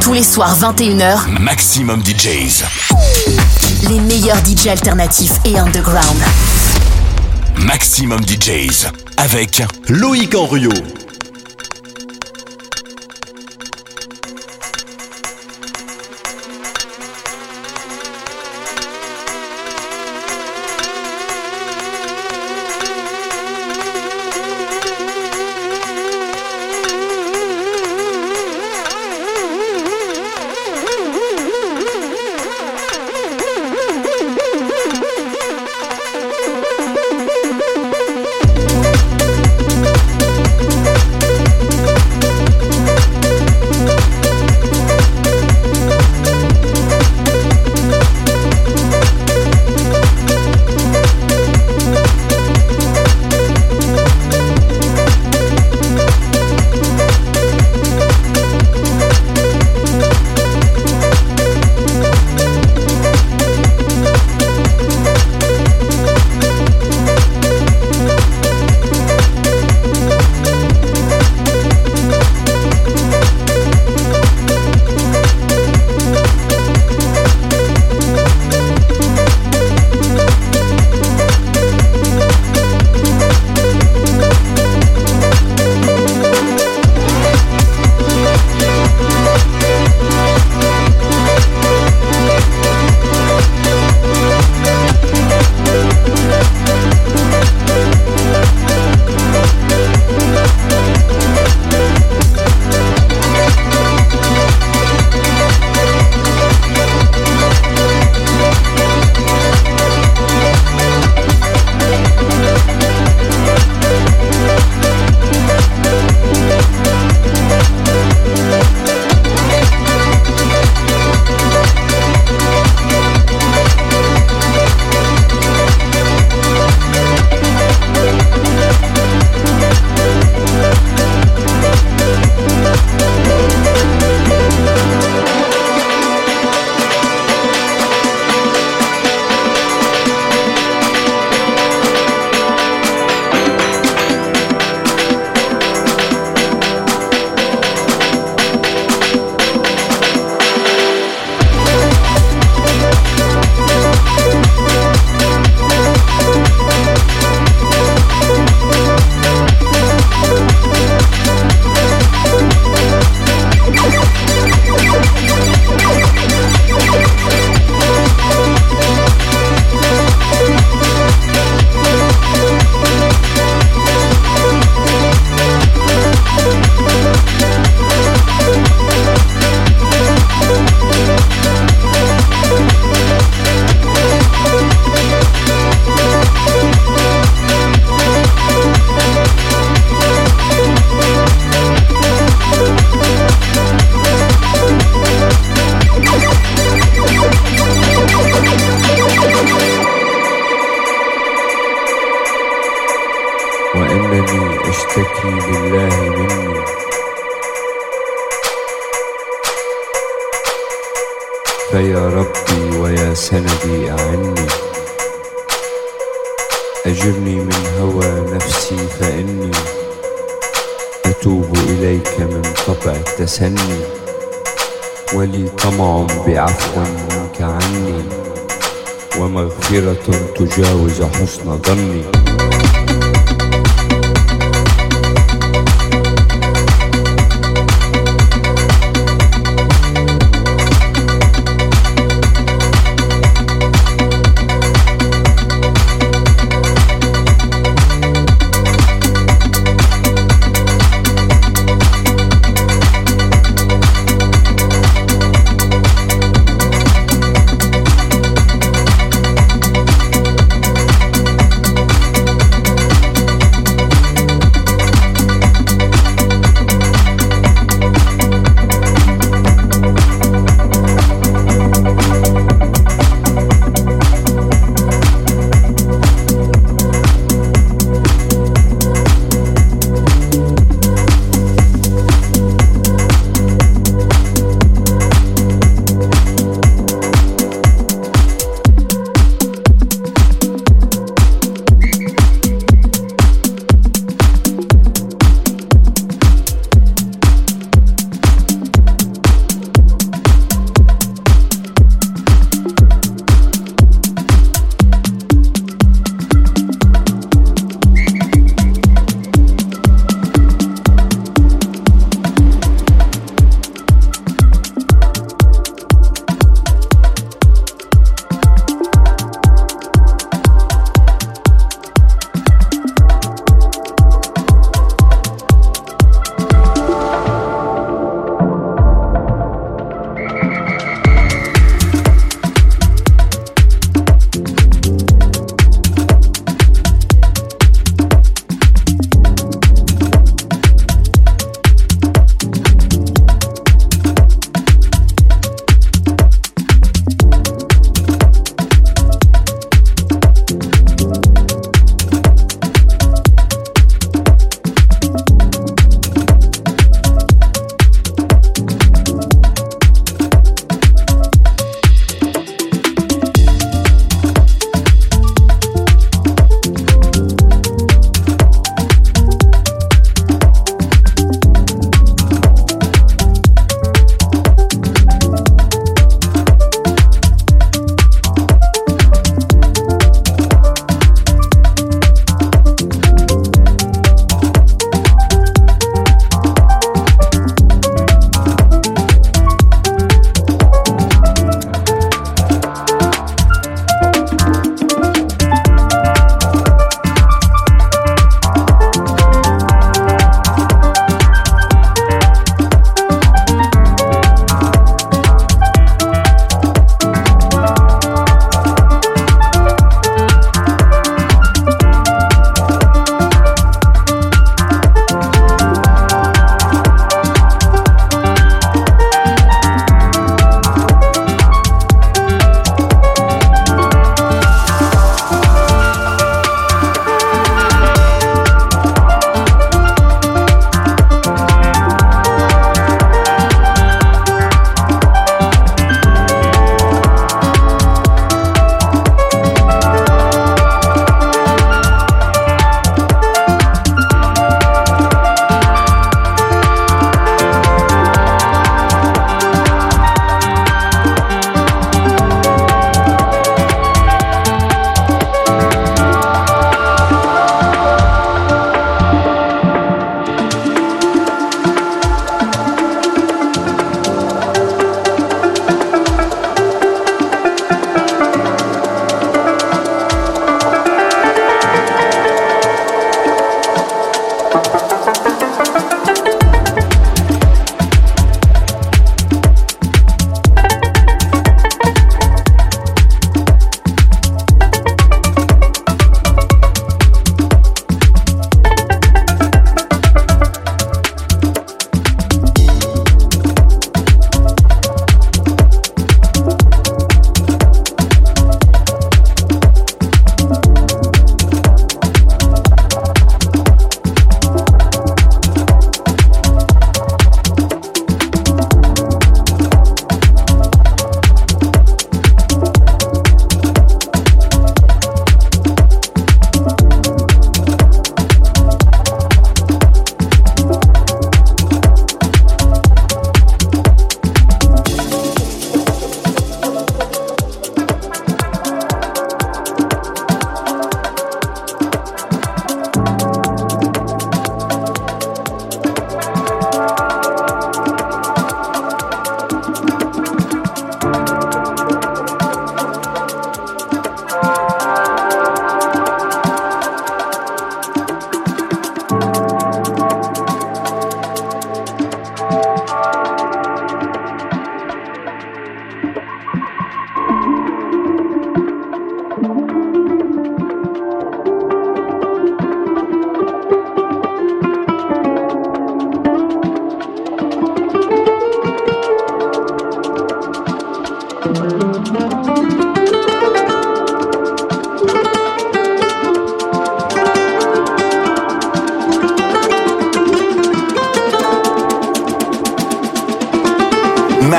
Tous les soirs 21h, Maximum DJs. Les meilleurs DJs alternatifs et underground. Maximum DJs avec Loïc Henriot. ولي طمع بعفو منك عني ومغفرة تجاوز حسن ظني.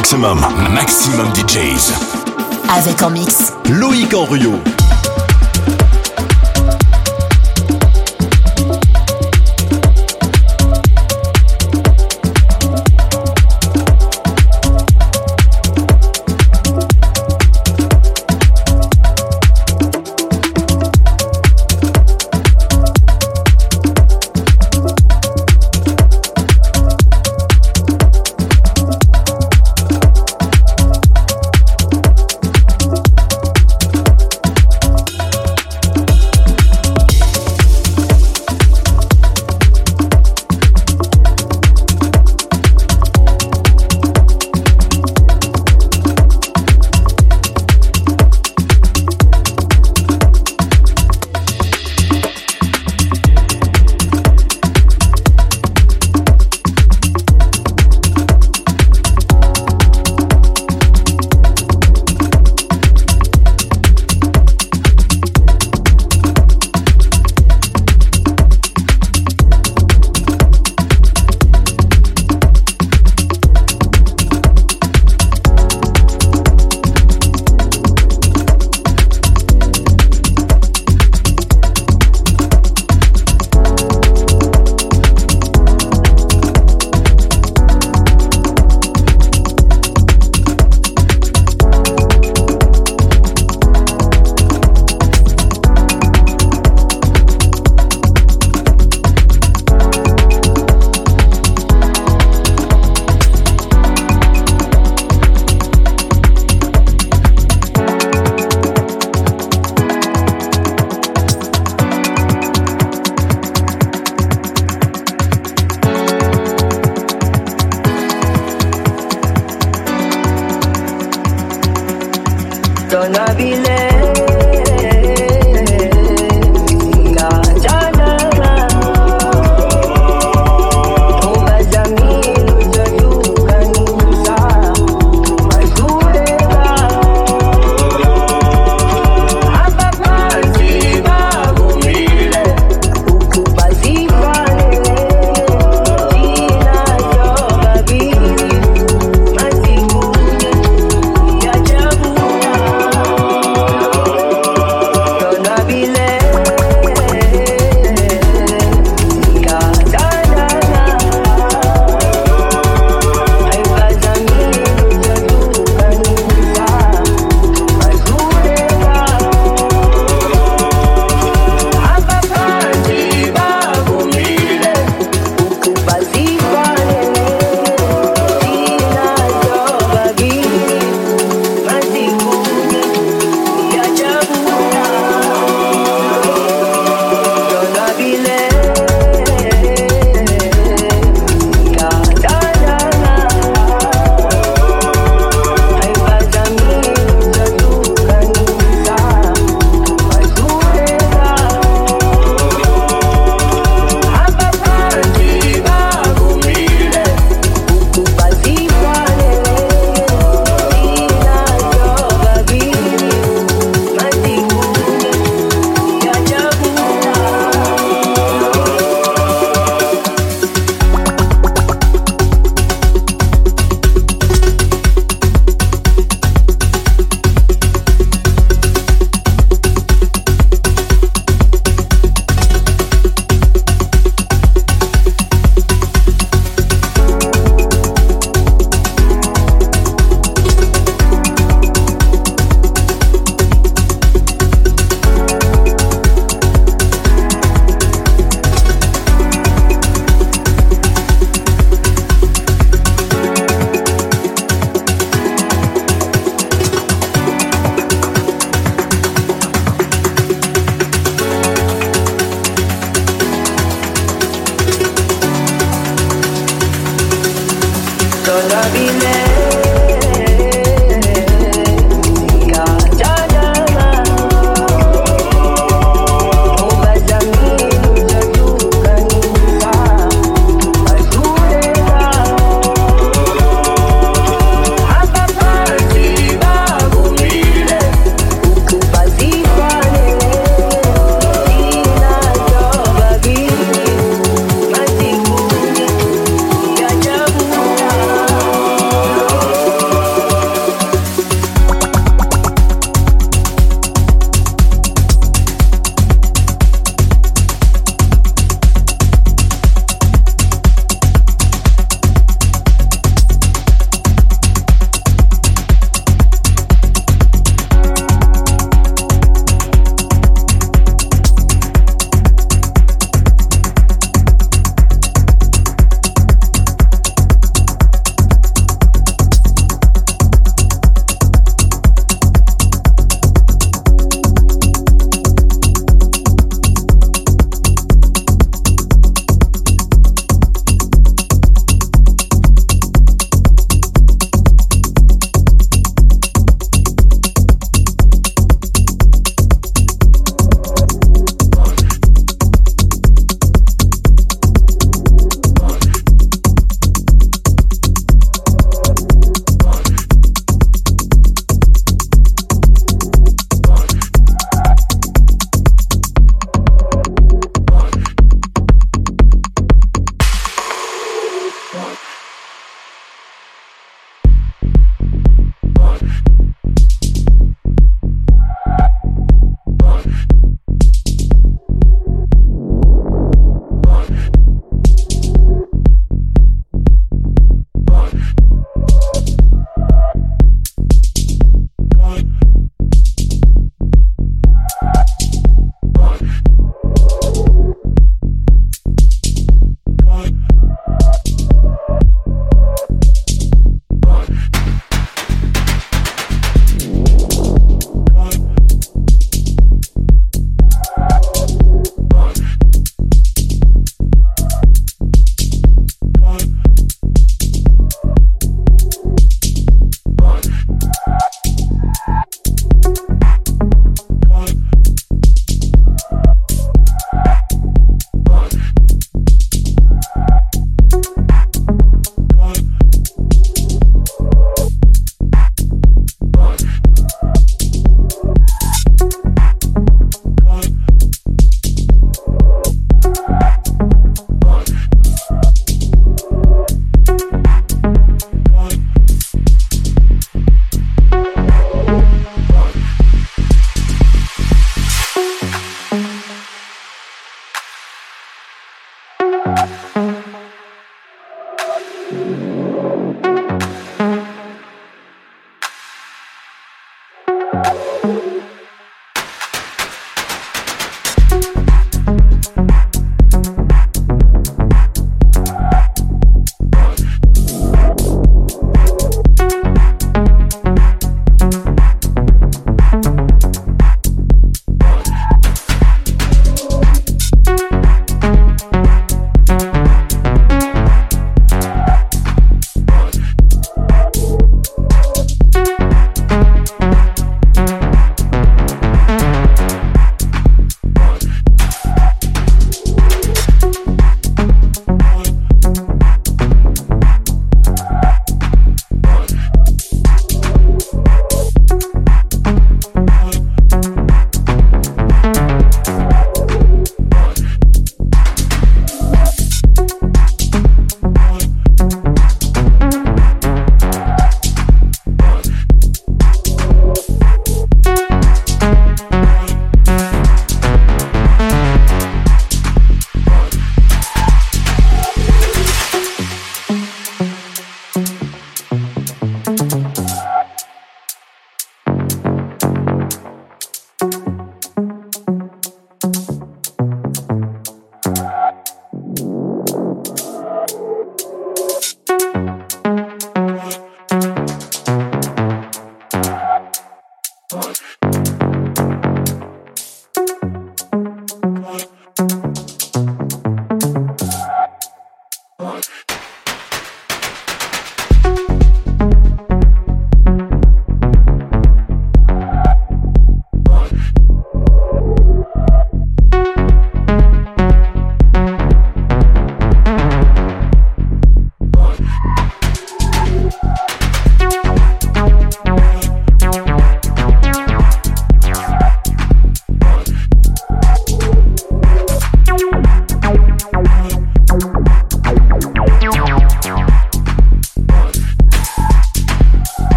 Maximum, maximum DJs. Avec en mix. Loïc Henriot.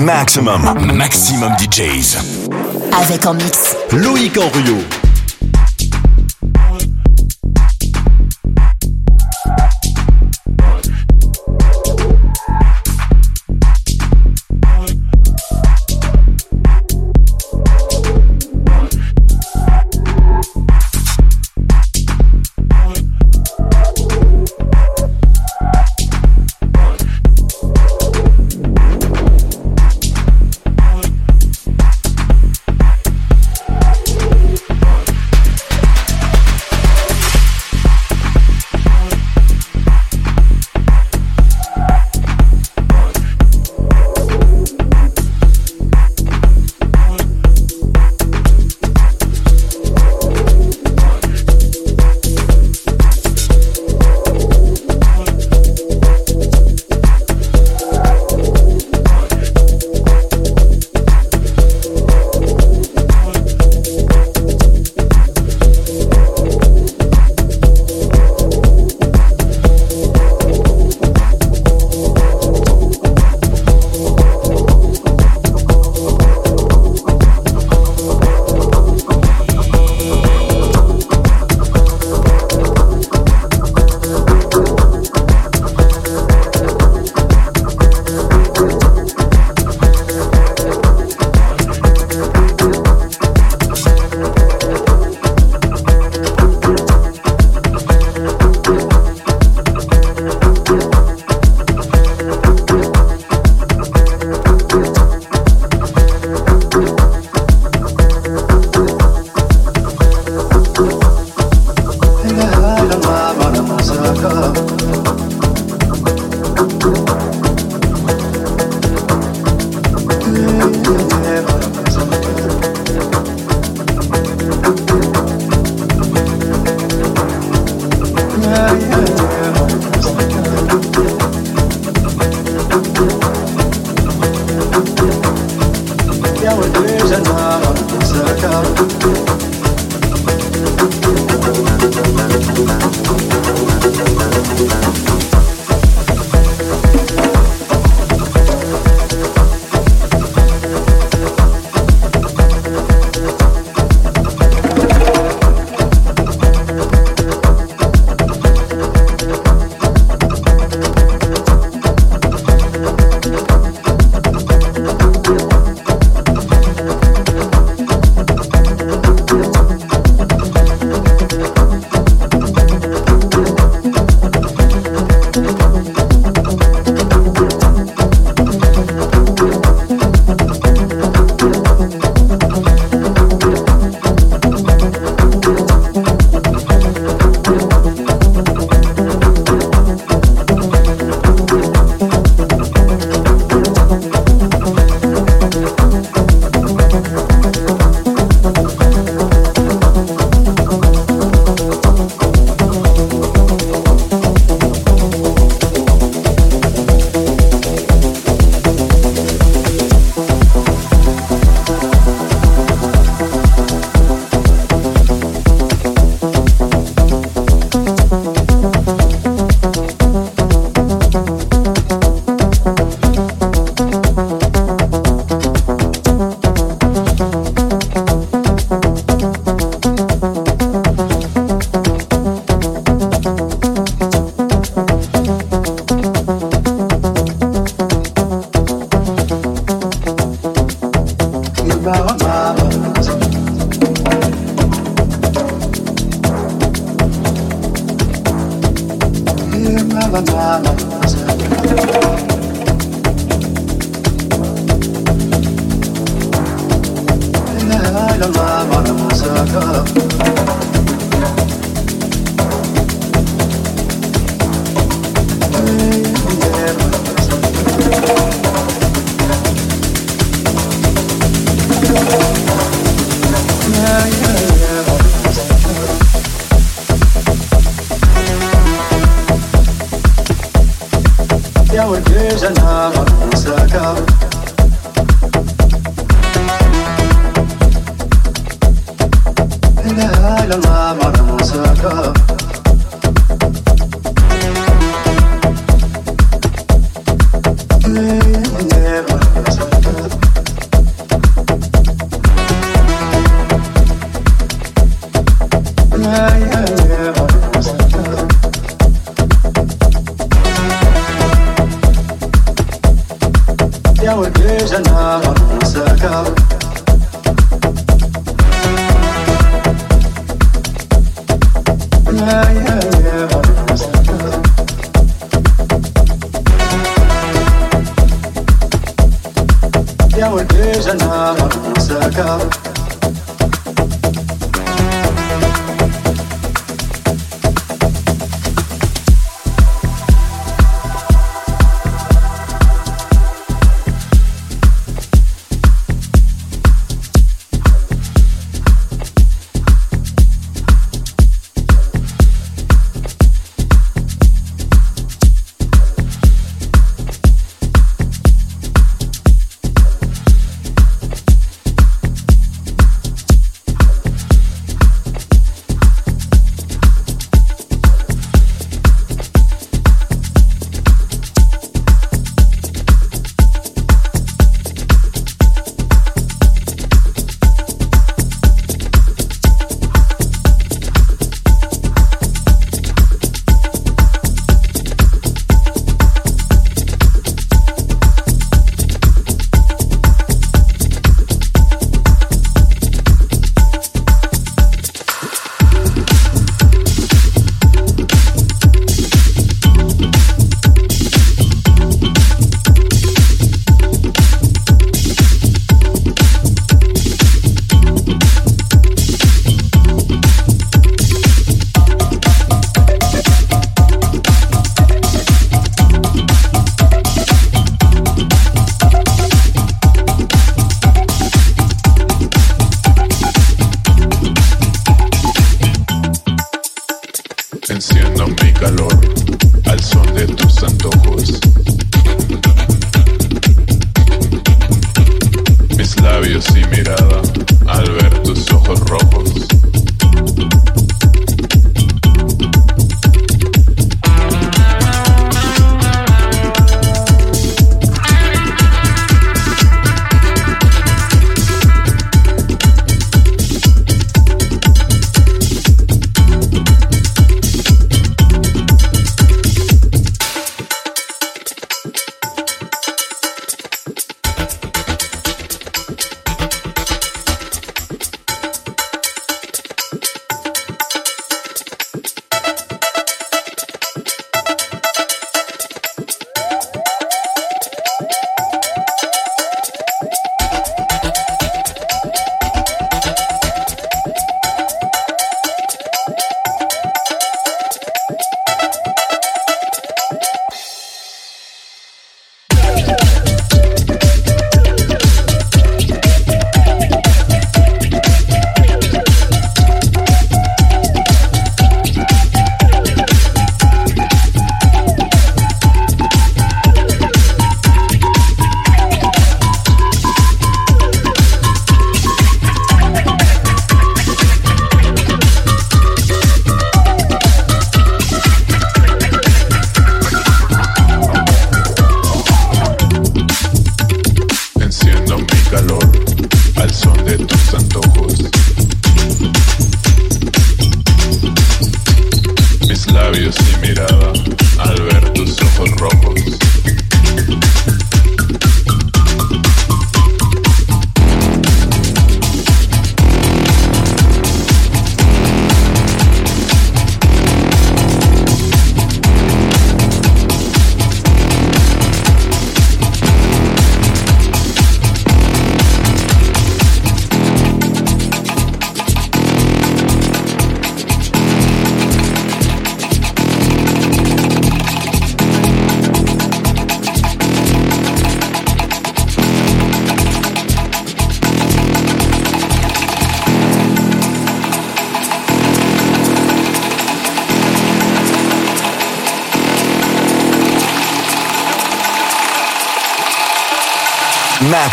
Maximum, maximum DJs. Avec en mix. Loïc Henriot.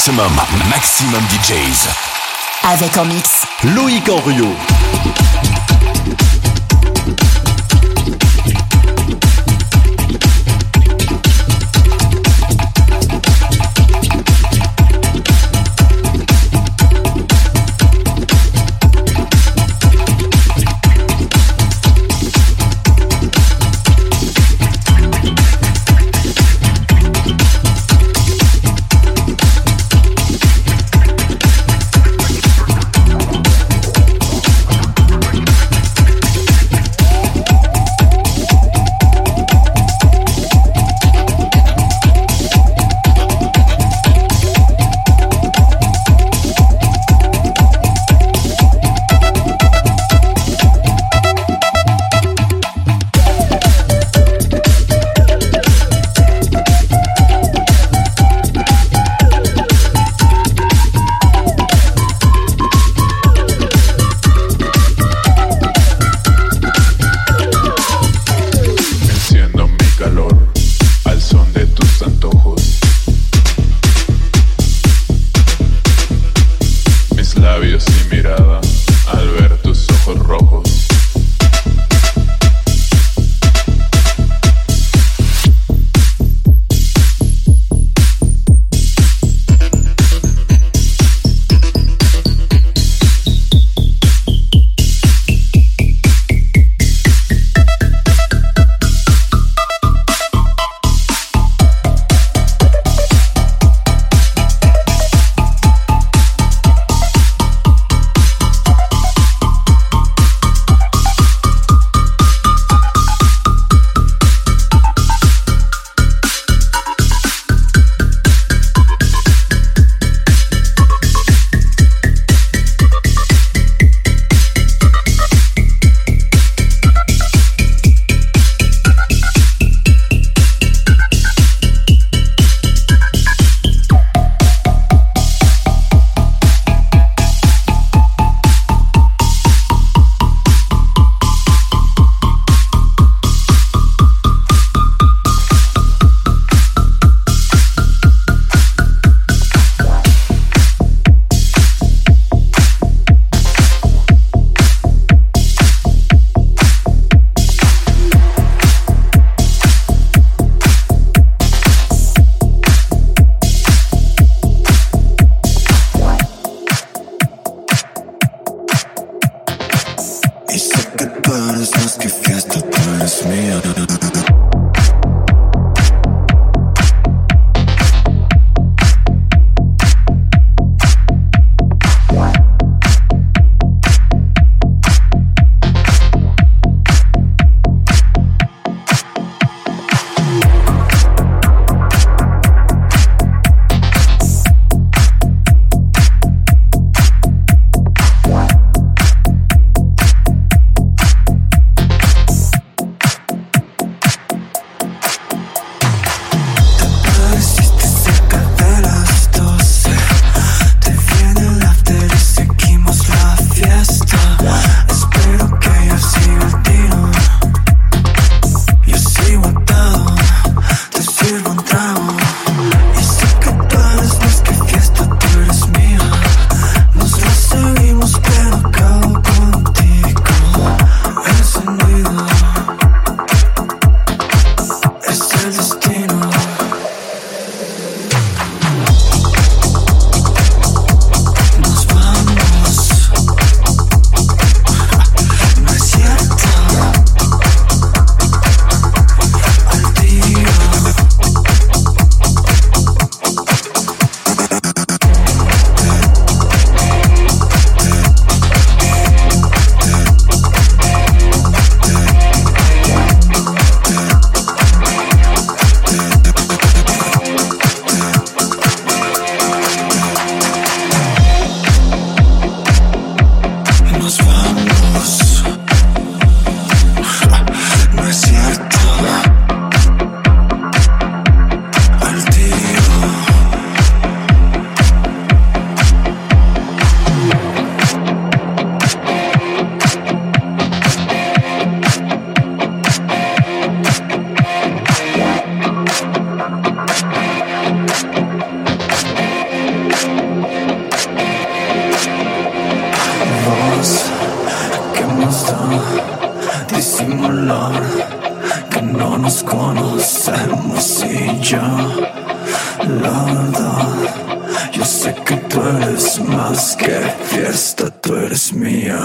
Maximum, maximum DJs. Avec en mix. Loïc Henriot. desmasque, fiesta, tú eres mía.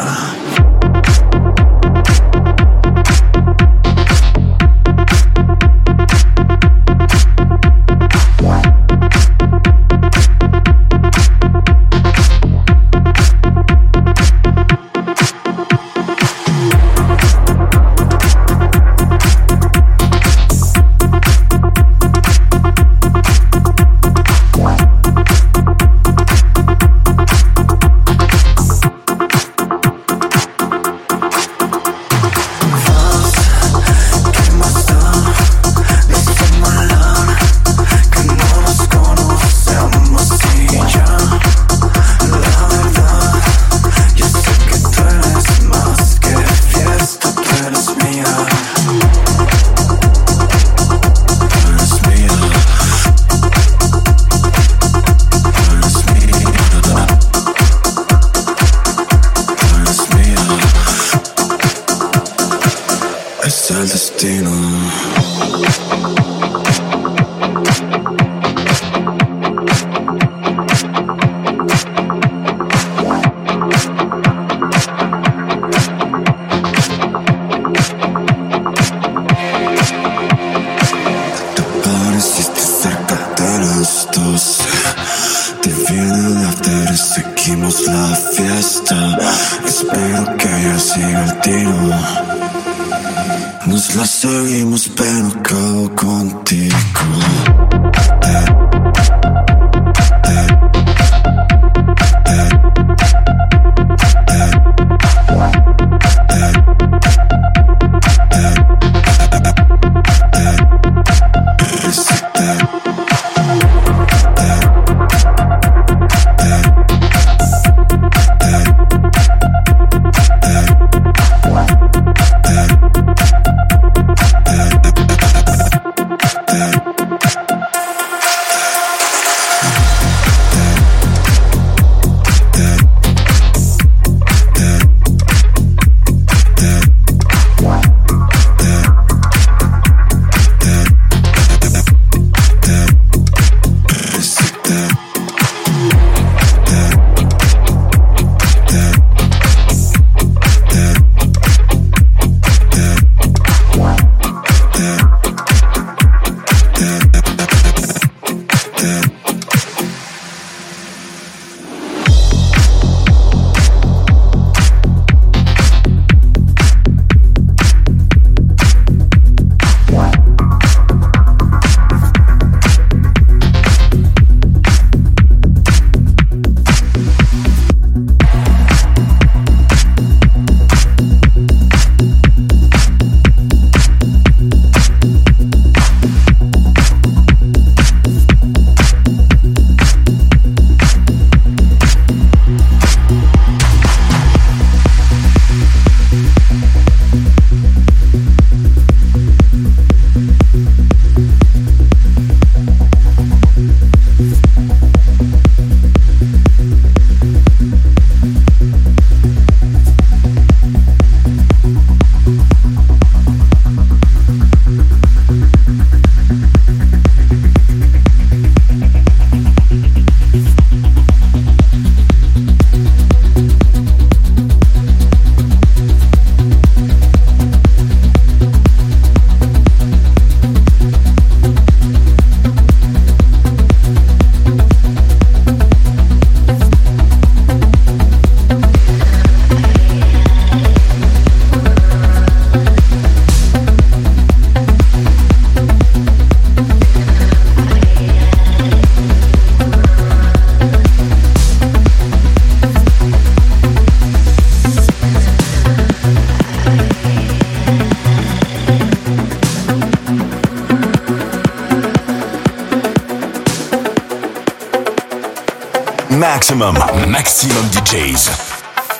Maximum DJs.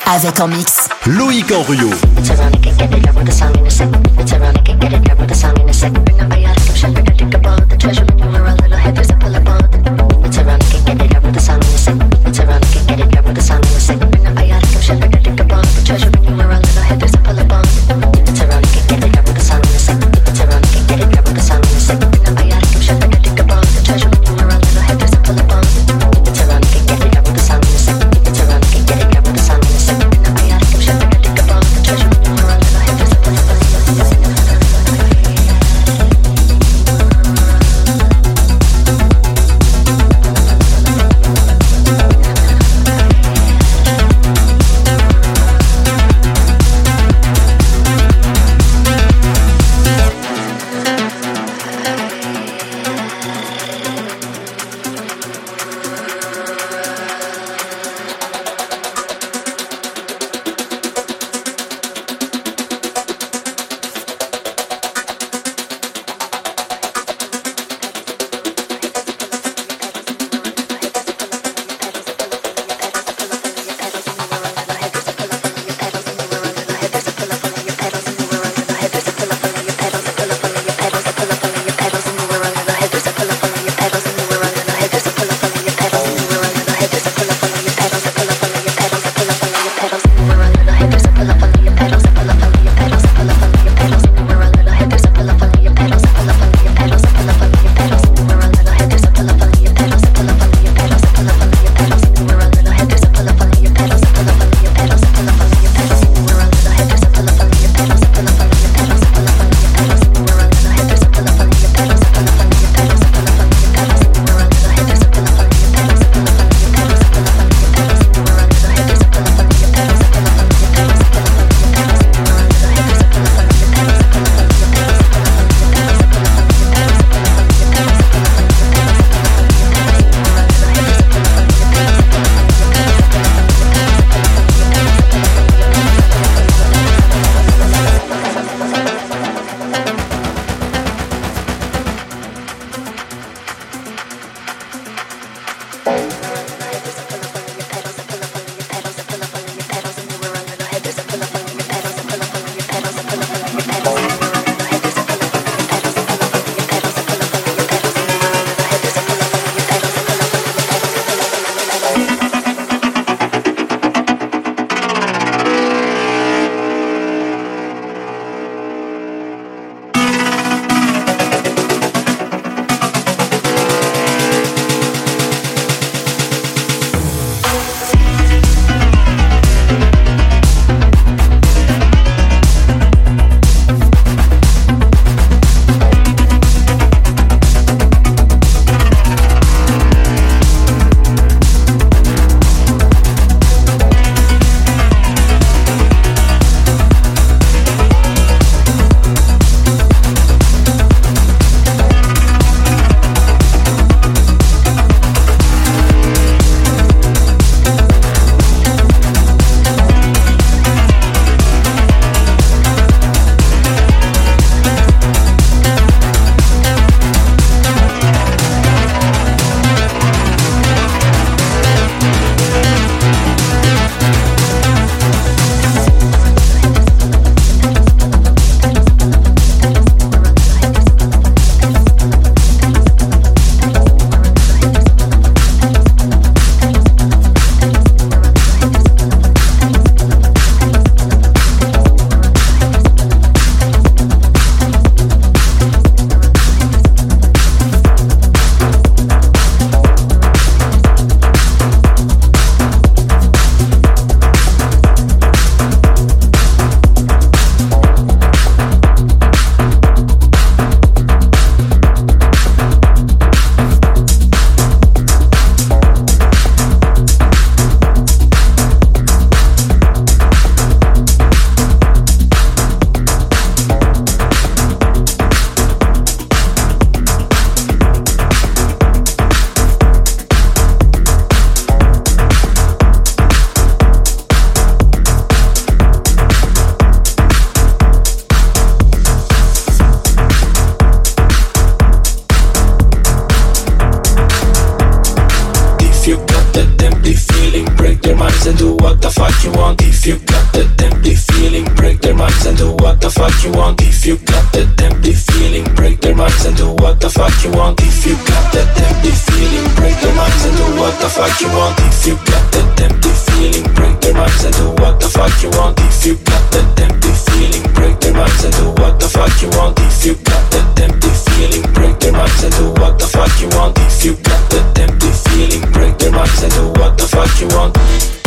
Avec en mix. Loïc Henriot. The fuck you want. If you got that empty feeling, break their minds and do what the fuck you want. If you got that empty feeling, break their minds and do what the fuck you want. If you got that empty feeling, break their minds and do what the fuck you want. If you got that empty feeling, break their minds and do what the fuck you want. If you got that empty feeling, break their minds and do what the fuck you want.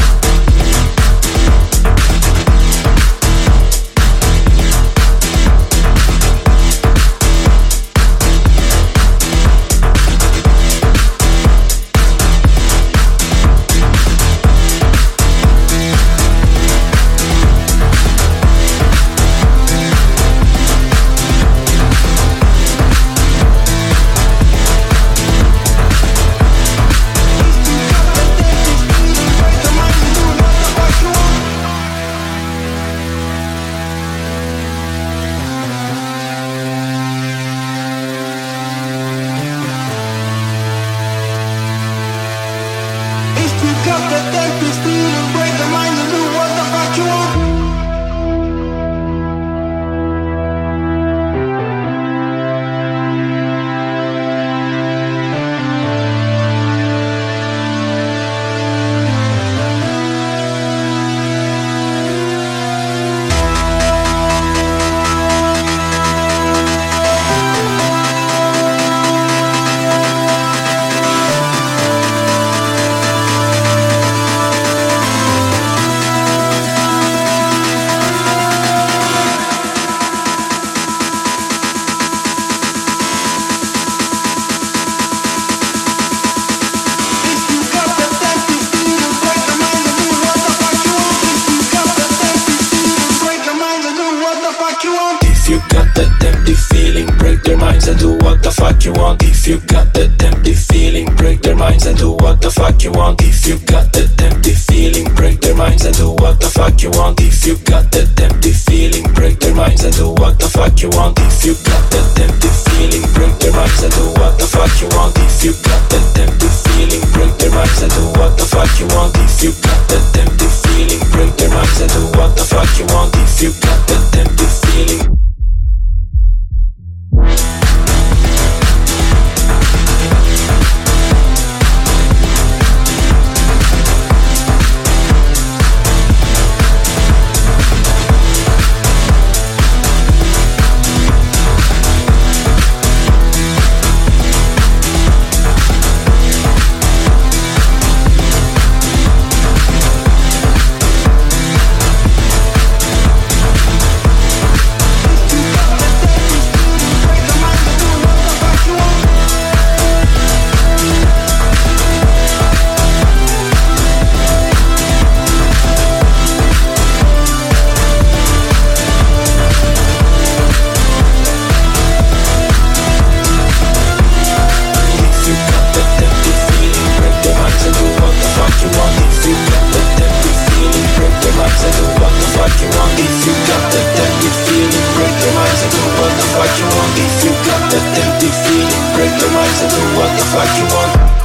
If you got that empty feeling, break their minds and do what the fuck you want. If you got that empty feeling, break their minds and do what the fuck you want. If you got that empty feeling, break their minds and do what the fuck you want. If you got that empty feeling, break their minds and do what the fuck you want. If you got that empty feeling, break their minds and do what the fuck you want. If you got that empty feeling, break their minds and do what the fuck you want. If you got that empty feeling. empty feeling Break your mind and do what the fuck you want.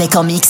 Avec en mix.